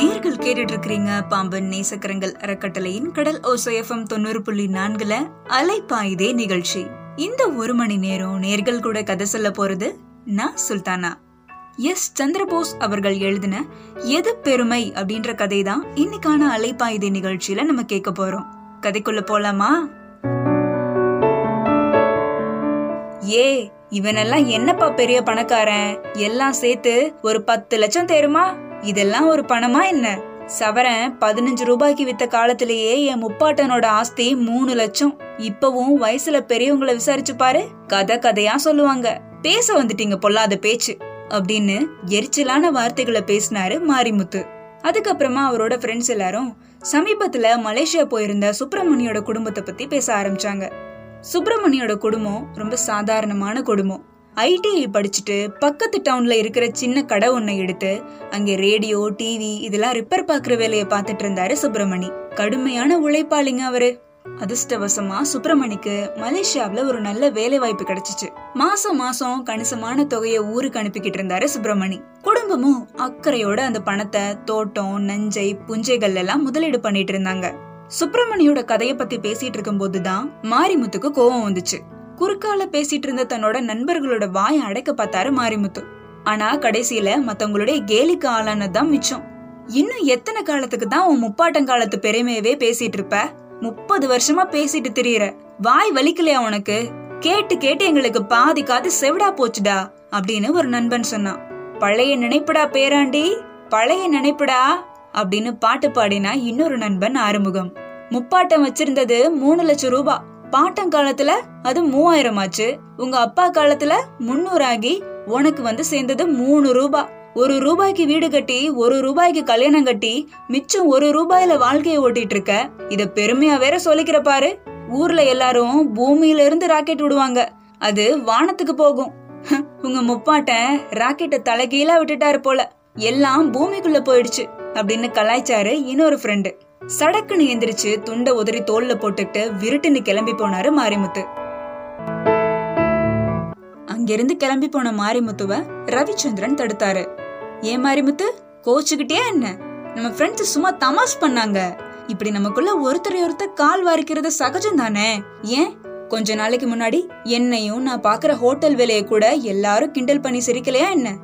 நேர்கள் கேட்டுட்டு இருக்கிறீங்க பாம்பன் நேசக்கரங்கள் அறக்கட்டளையின் கடல் ஓசைஎஃப்எம் தொண்ணூறு புள்ளி நான்குல அலைப்பாயுதே நிகழ்ச்சி. இந்த ஒரு மணி நேரம் நேர்கள் கூட கதை சொல்ல போறது நான் சுல்தானா. எஸ். சந்திரபோஸ் அவர்கள் எழுதின எது பெருமை அப்படின்ற கதை தான் இன்னைக்கான அலைப்பாயுதே நிகழ்ச்சியில நம்ம கேட்க போறோம். கதைக்குள்ள போலாமா? ஏ இவனெல்லாம் என்னப்பா பெரிய பணக்காரன்? எல்லாம் சேர்த்து ஒரு பத்து லட்சம் தேருமா? இதெல்லாம் ஒரு பணமா என்ன? சவரன் பதினஞ்சு ரூபாய்க்கு வித்த காலத்திலேயே என் முப்பாட்டனோட ஆஸ்தி மூணு லட்சம். இப்பவும் வயசுல பெரியவங்கள விசாரிச்சு பாரு. கதை கதையா சொல்லுவாங்க. பேச வந்துட்டீங்க பொல்லாத பேச்சு. அப்படின்னு எரிச்சலான வார்த்தைகளை பேசினாரு மாரிமுத்து. அதுக்கப்புறமா அவரோட ஃப்ரெண்ட்ஸ் எல்லாரும் சமீபத்துல மலேசியா போயிருந்த சுப்பிரமணியோட குடும்பத்தை பத்தி பேச ஆரம்பிச்சாங்க. சுப்பிரமணியோட குடும்பம் ரொம்ப சாதாரணமான குடும்பம். ஐடிஐ படிச்சுட்டு பக்கத்து டவுன்ல இருக்கிற சின்ன கடை ஒன்னை எடுத்து அங்கே ரேடியோ டிவி இதெல்லாம் ரிப்பேர் பாக்குற வேலையை பார்த்துட்டு இருந்தாரு சுப்பிரமணி. கடுமையான உழைப்பாளிங்க அவரு. அதிர்ஷ்டவசமா சுப்பிரமணிக்கு மலேசியாவுல ஒரு நல்ல வேலை வாய்ப்பு கிடைச்சிச்சு. மாசம் மாசம் கணிசமான தொகையை ஊருக்கு அனுப்பிக்கிட்டு இருந்தாரு சுப்பிரமணி. குடும்பமும் அக்கறையோட அந்த பணத்தை தோட்டம் நஞ்சை புஞ்சைகள் எல்லாம் முதலீடு பண்ணிட்டு இருந்தாங்க. சுப்பிரமணியோட கதைய பத்தி பேசிட்டு இருக்கும் போதுதான் மாரிமுத்துக்கு கோவம் வந்துச்சு. குறுக்கால பேசிட்டு இருந்த தன்னோட நண்பர்களோட வாய அடைக்க பார்த்தாரு மாரிமுத்து. ஆனா கடைசியில மத்தவங்களுடைய கேலிக்கு ஆளானதுதான் மிச்சம். இன்னும் எத்தனை காலத்துக்கு தான் உன் முப்பாட்டங்காலத்து பெருமையவே பேசிட்டு இருப்ப? முப்பது வருஷமா பேசிட்டு திரியற. வாய் வலிக்கலையா உனக்கு? கேட்டு கேட்டு எங்களுக்கு பாதி காது செவிடா போச்சுடா அப்படின்னு ஒரு நண்பன் சொன்னான். பழைய நினைப்புடா பேராண்டி பழைய நினைப்புடா அப்படின்னு பாட்டு பாடினா இன்னொரு நண்பன் ஆறுமுகம். முப்பாட்டம் வச்சிருந்தது மூணு லட்சம் ரூபாய் பாட்டம் காலத்துல அது மூவாயிரம் ஆச்சு. உங்க அப்பா காலத்துல முன்னூறு ஆகி உனக்கு வந்து சேர்ந்தது மூணு ரூபாய் ஒரு ரூபாய்க்கு வீடு கட்டி ஒரு ரூபாய்க்கு கல்யாணம் கட்டி மிச்சம் ஒரு ரூபாயில வாழ்க்கைய ஓட்டிட்டு இருக்க. இத பெருமையா வேற சொல்லிக்கிற பாரு. ஊர்ல எல்லாரும் பூமியில இருந்து ராக்கெட் விடுவாங்க. அது வானத்துக்கு போகும். உங்க முப்பாட்டன் ராக்கெட்டை தலைகீழா விட்டுட்டாரு போல. எல்லாம் பூமிக்குள்ள போயிடுச்சு அப்படின்னு கலாய்ச்சாரு இன்னொரு ஃப்ரெண்டு சடக்குன்னு எந்திரிச்சு துண்டை உதறி தோல்ல போட்டுக்கிட்டு விருட்டுன்னு கிளம்பி போனாரு மாரிமுத்து. அங்கிருந்து கிளம்பி போன மாரிமுத்துவ ரவிச்சந்திரன் தடுத்தாரு. ஏன் மாரிமுத்து கோச்சுக்கிட்டே என்ன? நம்ம ஃப்ரெண்ட்ஸ் சும்மா தமாஷ் பண்ணாங்க. இப்படி நமக்குள்ள ஒருத்தரை ஒருத்தர் கால் வாரிக்கிறது சகஜம் தானே? ஏன்? கொஞ்ச நாளைக்கு முன்னாடி என்னையும் நான் பாக்குற ஹோட்டல் வேலையை கூட எல்லாரும் கிண்டல் பண்ணி சிரிக்கலையா என்ன?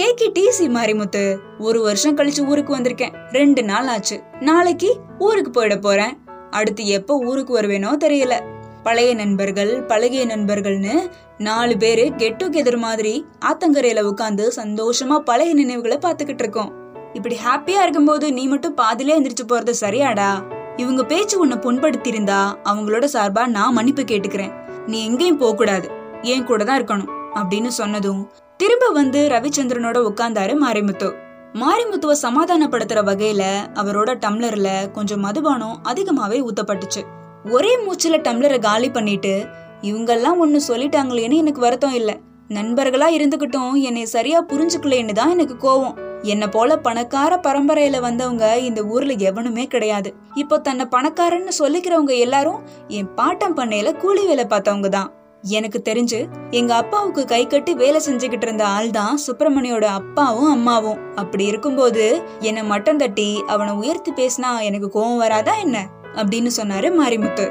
டேக் இட் ஈஸி மாரிமுத்து ஒரு வருஷம் கழிச்சு ஊருக்கு வந்திருக்கேன். ரெண்டு நாள் ஆச்சு. நாளைக்கு ஊருக்கு போயிட போறேன். அடுத்து எப்ப ஊருக்கு வருவேனோ தெரியல. பழைய நண்பர்கள் பழகிய நண்பர்கள்னு நாலு பேரு கெட் டுகெதர் மாதிரி ஆத்தங்கரையில உட்காந்து சந்தோஷமா பழைய நினைவுகளை பாத்துக்கிட்டு இருக்கோம். இப்படி ஹாப்பியா இருக்கும்போது நீ மட்டும் பாதிலே எந்திரிச்சு போறது சரியாடா? இவங்க பேச்சு உன்னை புண்படுத்தியிருந்தா அவங்களோட சார்பா நான் மன்னிப்பு கேட்டுக்கிறேன். நீ எங்கேயும் போக கூடாது என் கூட தான் இருக்கணும். அப்படின்னு சொன்னதும் திரும்ப வந்து ரவிச்சந்திரனோட உட்கார்ந்தாரு மாரிமுத்து. மாரிமுத்துவ சமாதானப்படுத்துற வகையில அவரோட டம்ளர்ல கொஞ்சம் மதுபானம் அதிகமாவே ஊத்தப்பட்டுச்சு. ஒரே மூச்சுல டம்ளரை காலி பண்ணிட்டு இவங்கெல்லாம் ஒன்னு சொல்லிட்டாங்களேன்னு எனக்கு வருத்தம் இல்ல. நண்பர்களா இருந்துகிட்டும் என்னை சரியா புரிஞ்சுக்கலன்னு தான் எனக்கு கோவம். என்ன போல பணக்கார பரம்பரையில வந்தவங்க இந்த ஊர்ல எவனுமே கிடையாது. இப்போ தன்னை பணக்காரன்னு சொல்லிக்கிறவங்க எல்லாரும் என் பாட்டம் பண்ணையில கூலி வேலை பார்த்தவங்க தான். எனக்கு தெரிஞ்சு எங்க அப்பாவுக்கு கை கட்டி வேலை செஞ்சுக்கிட்டு இருந்த ஆள் தான் சுப்பிரமணியோட அப்பாவும் அம்மாவும். அப்படி இருக்கும்போது என்னை மட்டம் தட்டி அவனை உயர்த்தி பேசினா எனக்கு கோவம் வராதா என்ன? அப்படின்னு சொன்னாரு மாரிமுத்து.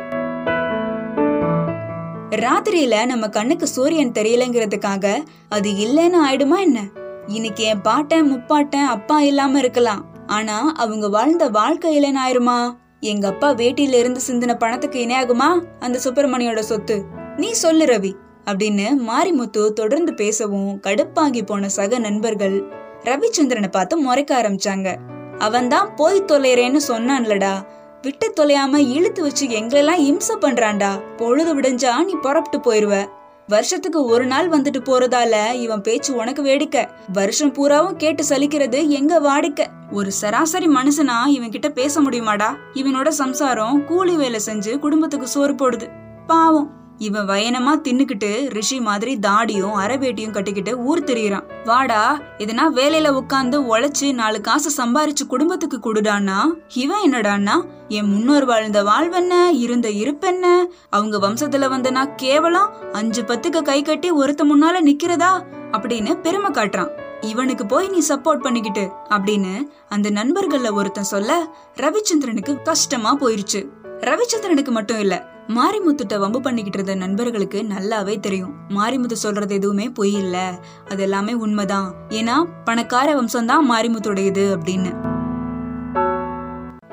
ராத்திரியில நம்ம கண்ணுக்கு சூரியன் தெரியலங்கிறதுக்காக அது இல்லைன்னு ஆயிடுமா என்ன? இன்னைக்கு என் பாட்டன் முப்பாட்டன் அப்பா இல்லாம இருக்கலாம். ஆனா அவங்க வாழ்ந்த வாழ்க்கை இல்லைன்னு ஆயிருமா? எங்க அப்பா வேட்டியில இருந்து சிந்தின பணத்துக்கு இணையாகுமா? அந்த சுப்பிரமணியோட சொத்து. நீ சொல்லு ரவி அப்படின்னு மாரிமுத்து தொடர்ந்து பேசவும் கடுப்பாகி போன சக நண்பர்கள் ரவிச்சந்திரனை பார்த்து முறைக்க ஆரம்பிச்சாங்க. அவன்தான் போய் தொலைறேன்னு சொன்னான்லடா. விட்டு தொலையாம இழுத்து வச்சு எங்களெல்லாம் இம்சை பண்றான்டா. பொழுது விடிஞ்சா நீ புறப்பட்டு போயிருவ. வருஷத்துக்கு ஒரு நாள் வந்துட்டு போறதால இவன் பேச்சு உனக்கு வேடிக்கை. வருஷம் பூராவும் கேட்டு சலிக்கிறது எங்க வாடிக்கை. ஒரு சராசரி மனுஷனா இவன் கிட்ட பேச முடியுமாடா? இவனோட சம்சாரம் கூலி வேலை செஞ்சு குடும்பத்துக்கு சோறு போடுது. பாவம். இவன் வயனமா தின்னுக்கிட்டு ரிஷி மாதிரி தாடியும் அரவேட்டியும் கட்டிக்கிட்டு ஊர் திரியிறான். வாடா இதனா வேலையில உட்காந்து உழைச்சு நாலு காசு சம்பாரிச்சு குடும்பத்துக்கு கொடுடான்னா? இவன் என்னடான்னா என் முன்னோர் வாழ்ந்த வாழ்வென்ன இருந்த இருப்பென்ன? அவங்க வம்சத்துல வந்தனா கேவலம் அஞ்சு பத்துக்கு கை கட்டி ஒருத்த முன்னால நிக்கிறதா? அப்படின்னு பெருமை காட்டுறான். இவனுக்கு போய் நீ சப்போர்ட் பண்ணிக்கிட்டு அப்படின்னு அந்த நண்பர்கள்ல ஒருத்தன் சொல்ல ரவிச்சந்திரனுக்கு கஷ்டமா போயிருச்சு. ரவிச்சந்திரனுக்கு மட்டும் இல்ல மாரிமுத்துட்ட வம்பு பண்ணிக்கிட்டு இருந்த நண்பர்களுக்கு நல்லாவே தெரியும். மாரிமுத்து சொல்றது எதுவுமே பொய் இல்ல. அது எல்லாமே உண்மைதான். ஏன்னா பணக்கார வம்சம்தான் மாரிமுத்துடையது அப்படின்னு.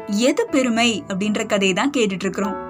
எது பெருமை அப்படின்ற கதையை தான் கேட்டுட்டு இருக்கிறோம்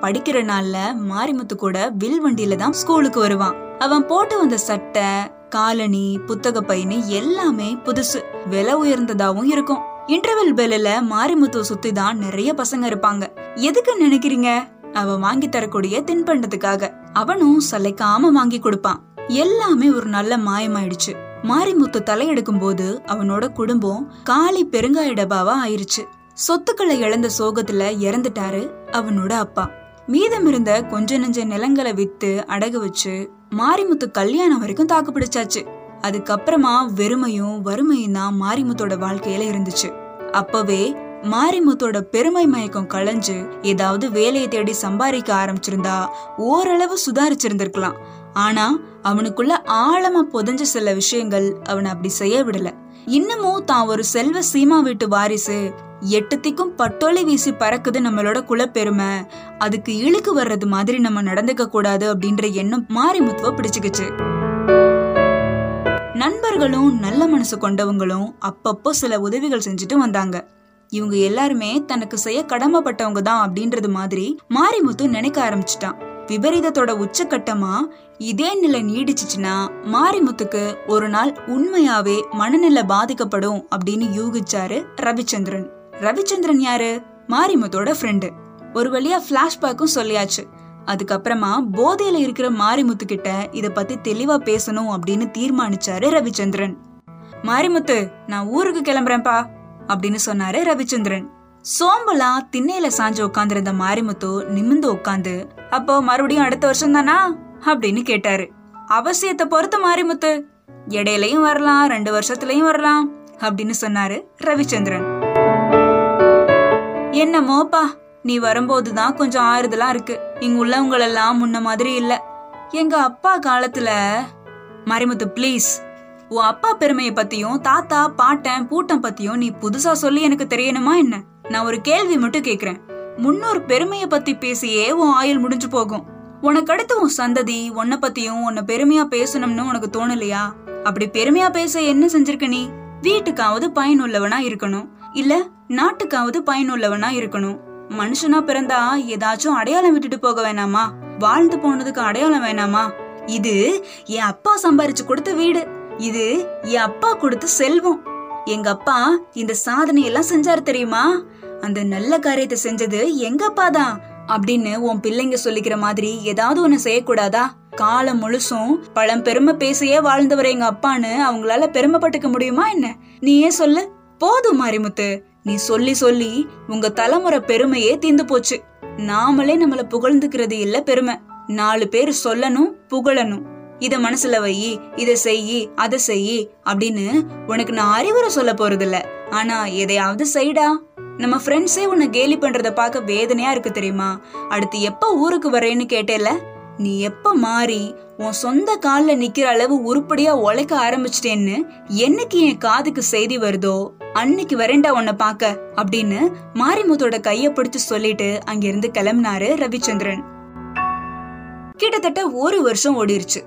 படிக்கிற நாள்ல மாரிமுத்து கூட வில் வண்டியில தான் ஸ்கூலுக்கு வருவான். அவன் போட்டு வந்த சட்டை காலனி புத்தக பையனு எல்லாமே புதுசு. விலை உயர்ந்ததாவும் இருக்கும். இன்டர்வெல் பெல்ல மாரிமுத்துவ சுத்தி தான் நிறைய பசங்க இருப்பாங்க. எதுக்கு நினைக்கிறீங்க? அவ வாங்கி தரக்கூடிய தின்பண்டத்துக்காக அவனும் சலைக்காம வாங்கி கொடுப்பான். எல்லாமே ஒரு நல்ல மாயமாயிடுச்சு. மாரிமுத்து தலையெடுக்கும் போது அவனோட குடும்பம் காலி பெருங்காய டபாவா ஆயிருச்சு. சொத்துக்களை இழந்த சோகத்துல இறந்துட்டாரு அவனோட அப்பா. மீதம் இருந்த கொஞ்ச நெஞ்ச நிலங்களை வித்து அடகு வச்சு மாரிமுத்து கல்யாணம் வரைக்கும் தாக்கு பிடிச்சாச்சு. அதுக்கப்புறமா வெறுமையும் வறுமையும் தான் மாரிமுத்தோட வாழ்க்கையில இருந்துச்சு. அப்பவே மாரிமுத்தோட பெருமை மயக்கம் களைஞ்சு ஏதாவது வேலையை தேடி சம்பாதிக்க ஆரம்பிச்சிருந்தா ஓரளவு சுதாரிச்சிருந்திருக்கலாம். ஆனா அவனுக்குள்ள ஆழமா புதஞ்ச சில விஷயங்கள் அவனை அப்படி செய்ய விடல. இன்னமும் தான் ஒரு செல்வ சீமா வீட்டு வாரிசு எட்டுத்திக்கும் பட்டோலை வீசி பறக்குது நம்மளோட குலப்பெருமை. அதுக்கு இழுக்கு வர்றது மாதிரி நம்ம நடந்துக்க கூடாது அப்படின்ற எண்ணம் மாரிமுத்துவ பிடிச்சுக்கிச்சு. நண்பர்களும் நல்ல மனசு கொண்டவங்களும் அப்பப்போ சில உதவிகள் செஞ்சுட்டு வந்தாங்க. இவங்க எல்லாருமே தனக்கு செய்ய கடமைப்பட்டவங்க தான் அப்படின்றது மாதிரி மாரிமுத்து நினைக்க ஆரம்பிச்சிட்டான். விபரீதத்தோட உச்சக்கட்டமா இதே நிலை நீடிச்சிச்சுன்னா மாரிமுத்துக்கு ஒரு நாள் உண்மையாவே மனநிலை பாதிக்கப்படும் அப்படின்னு யூகிச்சாரு ரவிச்சந்திரன். ரவிச்சந்திரன் யாரு? மாரிமுத்தோட ஃப்ரெண்டு ஒரு வழியா பிளாஷ்பேக்கும் சொல்லியாச்சு. அதுக்கப்புறமா போதையில இருக்கிற மாரிமுத்து கிட்ட இத பத்தி தெளிவா பேசணும் அப்படின்னு தீர்மானிச்சாரு ரவிச்சந்திரன். மாரிமுத்து நான் ஊருக்கு கிளம்புறேன்ப்பா. அப்படின்னு சொன்னாரு ரவிச்சந்திரன். சோம்பலா திண்ணையில சாஞ்சு உட்காந்துருந்த மாரிமுத்து நிமிந்து உட்காந்து அப்போ மறுபடியும் அடுத்த வருஷம் தானா? அப்படின்னு கேட்டாரு. அவசியத்தை பொறுத்து மாரிமுத்து இடையிலயும் வரலாம் ரெண்டு வருஷத்துலயும் வரலாம் அப்படின்னு சொன்னாரு ரவிச்சந்திரன். என்னமோப்பா நீ வரும்போதுதான் கொஞ்சம் ஆறுதலா இருக்கு. இங்க உள்ளவங்களெல்லாம் முன்ன மாதிரி இல்ல. எங்க அப்பா காலத்துல மரிமுத்து ப்ளீஸ் உன் அப்பா பெருமையை பத்தியும் தாத்தா பாட்டன் பூட்டம் பத்தியும் நீ புதுசா சொல்லி எனக்கு தெரியணுமா என்ன? நான் ஒரு கேள்வி மட்டும் கேக்குறேன். முன்னோர் பெருமையை பத்தி பேசியே உன் ஆயுள் முடிஞ்சு போகும். உனக்கு அடுத்து உன் சந்ததி உன்னை பத்தியும் உன்னை பெருமையா பேசணும்னு உனக்கு தோணலையா? அப்படி பெருமையா பேச என்ன செஞ்சிருக்க நீ? வீட்டுக்காவது பயனுள்ளவனா இருக்கணும். இல்ல நாட்டுக்காவது பயனுள்ளவனா இருக்கணும். மனுஷனா பிறந்தா ஏதாச்சும் அடையாளம் விட்டுட்டு போக வேணாமா? வாழ்ந்து போனதுக்கு அடையாளம் வேணாமா? இது என் அப்பா சம்பாரிச்சு கொடுத்த வீடு. இது என் அப்பா கொடுத்த செல்வம். எங்க அப்பா இந்த சாதனை எல்லாம் செஞ்சாரு தெரியுமா? அந்த நல்ல காரியத்தை செஞ்சது எங்க அப்பா தான் அப்படின்னு உன் பிள்ளைங்க சொல்லிக்கிற மாதிரி ஏதாவது ஒண்ணு செய்யக்கூடாதா? காலம் முழுசும் பழம் பெருமை பேசியே வாழ்ந்தவர் எங்க அப்பான்னு அவங்களால பெருமைப்பட்டுக்க முடியுமா என்ன? நீ ஏன் சொல்லு? போதும் மாரிமுத்து. நீ சொல்லி சொல்லி உங்க தலைமுறை பெருமையே தீந்து போச்சு. நாமளே நம்மள புகழ்ந்துக்கிறது இல்ல பெருமை. நாலு பேர் சொல்லணும் புகழணும். இத மனசுல வை இத செய்யி அதை செய்யி அப்படின்னு உனக்கு நான் அறிவுரை சொல்ல போறதில்ல. ஆனா எதையாவது செய்டா. நம்ம ஃப்ரெண்ட்ஸே உன்னை கேலி பண்றத பார்க்க வேதனையா இருக்கு தெரியுமா? அடுத்து எப்ப ஊருக்கு வரேன்னு கேட்டேல நீ எப்ப மாறி உன் சொந்த கால்ல நிக்கிற அளவு உருப்படியா உழைக்க ஆரம்பிச்சிட்டேன்னு என்னைக்கு என் காதுக்கு செய்தி வருதோ அன்னைக்கு வரேன்டா உன்னை பாக்க அப்படின்னு மாரிமுத்தோட கைய பிடிச்சு சொல்லிட்டு அங்கிருந்து கிளம்பினாரு ரவிச்சந்திரன். கிட்டத்தட்ட ஒரு வருஷம் ஓடிருச்சு.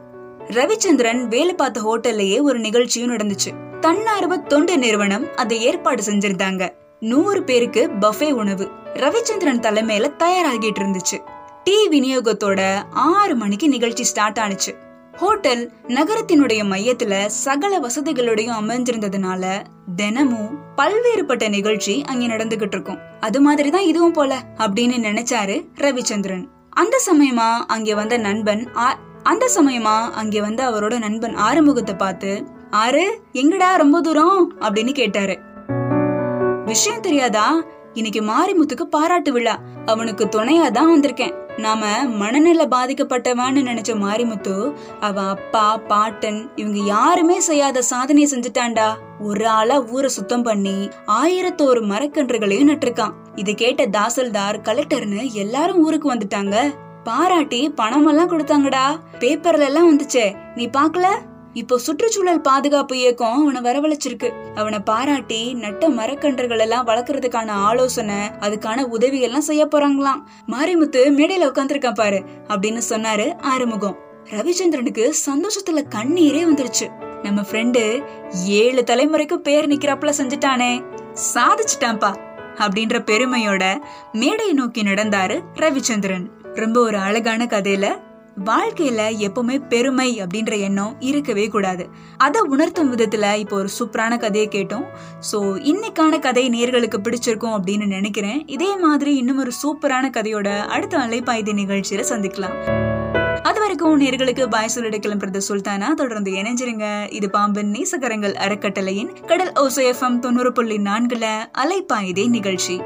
ரவிச்சந்திரன் வேலை பார்த்த ஹோட்டல்லையே ஒரு நிகழ்ச்சியும் நடந்துச்சு. தன்னார்வ தொண்டு நிறுவனம் அதை ஏற்பாடு செஞ்சிருந்தாங்க. நூறு பேருக்கு பஃபே உணவு. ரவிச்சந்திரன் தலைமையில தயாராகிட்டு இருந்துச்சு. டீ விநியோகத்தோட ஆறு மணிக்கு நிகழ்ச்சி ஸ்டார்ட் ஆனுச்சு. ஹோட்டல் நகரத்தினுடைய மையத்துல சகல வசதிகளோடையும் அமைஞ்சிருந்ததுனால தினமும் பல்வேறுபட்ட நிகழ்ச்சி அங்க நடந்துகிட்டு இருக்கும். அது மாதிரிதான் இதுவும் போல அப்படின்னு நினைச்சாரு ரவிச்சந்திரன். அந்த சமயமா அங்க வந்த நண்பன் அந்த சமயமா அங்கே வந்த அவரோட நண்பன் ஆறுமுகத்தை பார்த்து ஆறு எங்கடா ரொம்ப தூரம்? அப்படின்னு கேட்டாரு. விஷயம் தெரியாதா? இன்னைக்கு மாரிமுத்துக்கு பாராட்டு விழா. அவனுக்கு துணையா தான் வந்திருக்கேன். நாம மனநிலை பாதிக்கப்பட்டவான்னு நினைச்ச மாரிமுத்து அவ அப்பா பாட்டன் இவங்க யாருமே செய்யாத சாதனையை செஞ்சுட்டான்டா. ஒரு ஆளா ஊரை சுத்தம் பண்ணி ஆயிரத்தோரு மரக்கன்றுகளையும் நட்டிருக்கான். இதை கேட்ட தாசல்தார் கலெக்டர்னு எல்லாரும் ஊருக்கு வந்துட்டாங்க. பாராட்டி பணமெல்லாம் கொடுத்தாங்கடா. பேப்பர்ல எல்லாம் வந்துச்சே. நீ பாக்கல இப்போ சுற்றுச்சூழல் பாதுகாப்பு இயக்கம் அவனை வரவழைச்சிருக்கு. அவனை பாராட்டி நட்ட மரக்கன்றுகள் எல்லாம் வளர்க்கறதுக்கான ஆலோசனை அதுக்கான உதவிகள்லாம் செய்ய போறாங்களாம். மாரிமுத்து மேடையில உட்காந்துருக்கான் பாரு அப்படின்னு சொன்னாரு ஆறுமுகம். ரவிச்சந்திரனுக்கு சந்தோஷத்துல கண்ணீரே வந்துருச்சு. நம்ம ஃப்ரெண்டு ஏழு தலைமுறைக்கும் பேர் நிக்கிறாப்புல செஞ்சுட்டானே. சாதிச்சிட்டான்பா அப்படின்ற பெருமையோட மேடையை நோக்கி நடந்தாரு ரவிச்சந்திரன். ரொம்ப ஒரு அழகான கதையில வாழ்க்கையில எப்பவுமே பெருமை அப்படின்ற எண்ணம் இருக்கவே கூடாது. அதை உணர்த்தும் விதத்துல இப்போ ஒரு சூப்பரான கதையை கேட்டோம். சோ இன்னைக்கான கதை நேர்களுக்கு பிடிச்சிருக்கும் அப்படின்னு நினைக்கிறேன். இதே மாதிரி இன்னும் ஒரு சூப்பரான கதையோட அடுத்த அலைப்பாய்தி நிகழ்ச்சியில சந்திக்கலாம். அது வரைக்கும் நேர்களுக்கு பாய் சொல்லிட கிளம்புறது சுல்தானா? தொடர்ந்து இணைஞ்சிருங்க. இது பாம்பின் நேசகரங்கள் அறக்கட்டளையின் கடல் ஓசோ எஃப்எம் தொண்ணூறு புள்ளி நான்குல அலைப்பாய்தே நிகழ்ச்சி.